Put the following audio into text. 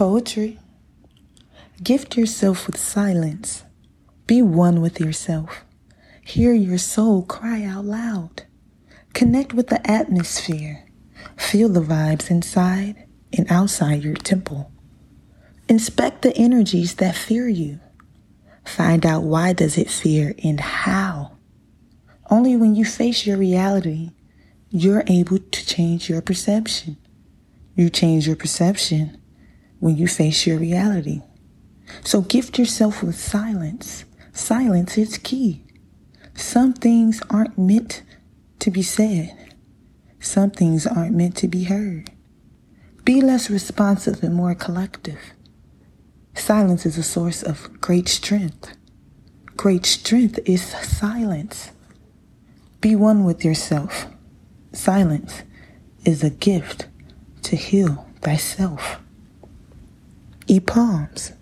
Poetry. Gift yourself with silence. Be one with yourself. Hear your soul cry out loud. Connect with the atmosphere. Feel the vibes inside and outside your temple. Inspect the energies that fear you. Find out why does it fear and how. Only when you face your reality, you're able to change your perception. You change your perception when you face your reality. So gift yourself with silence. Silence is key. Some things aren't meant to be said. Some things aren't meant to be heard. Be less responsive and more collective. Silence is a source of great strength. Great strength is silence. Be one with yourself. Silence is a gift to heal thyself. E palms.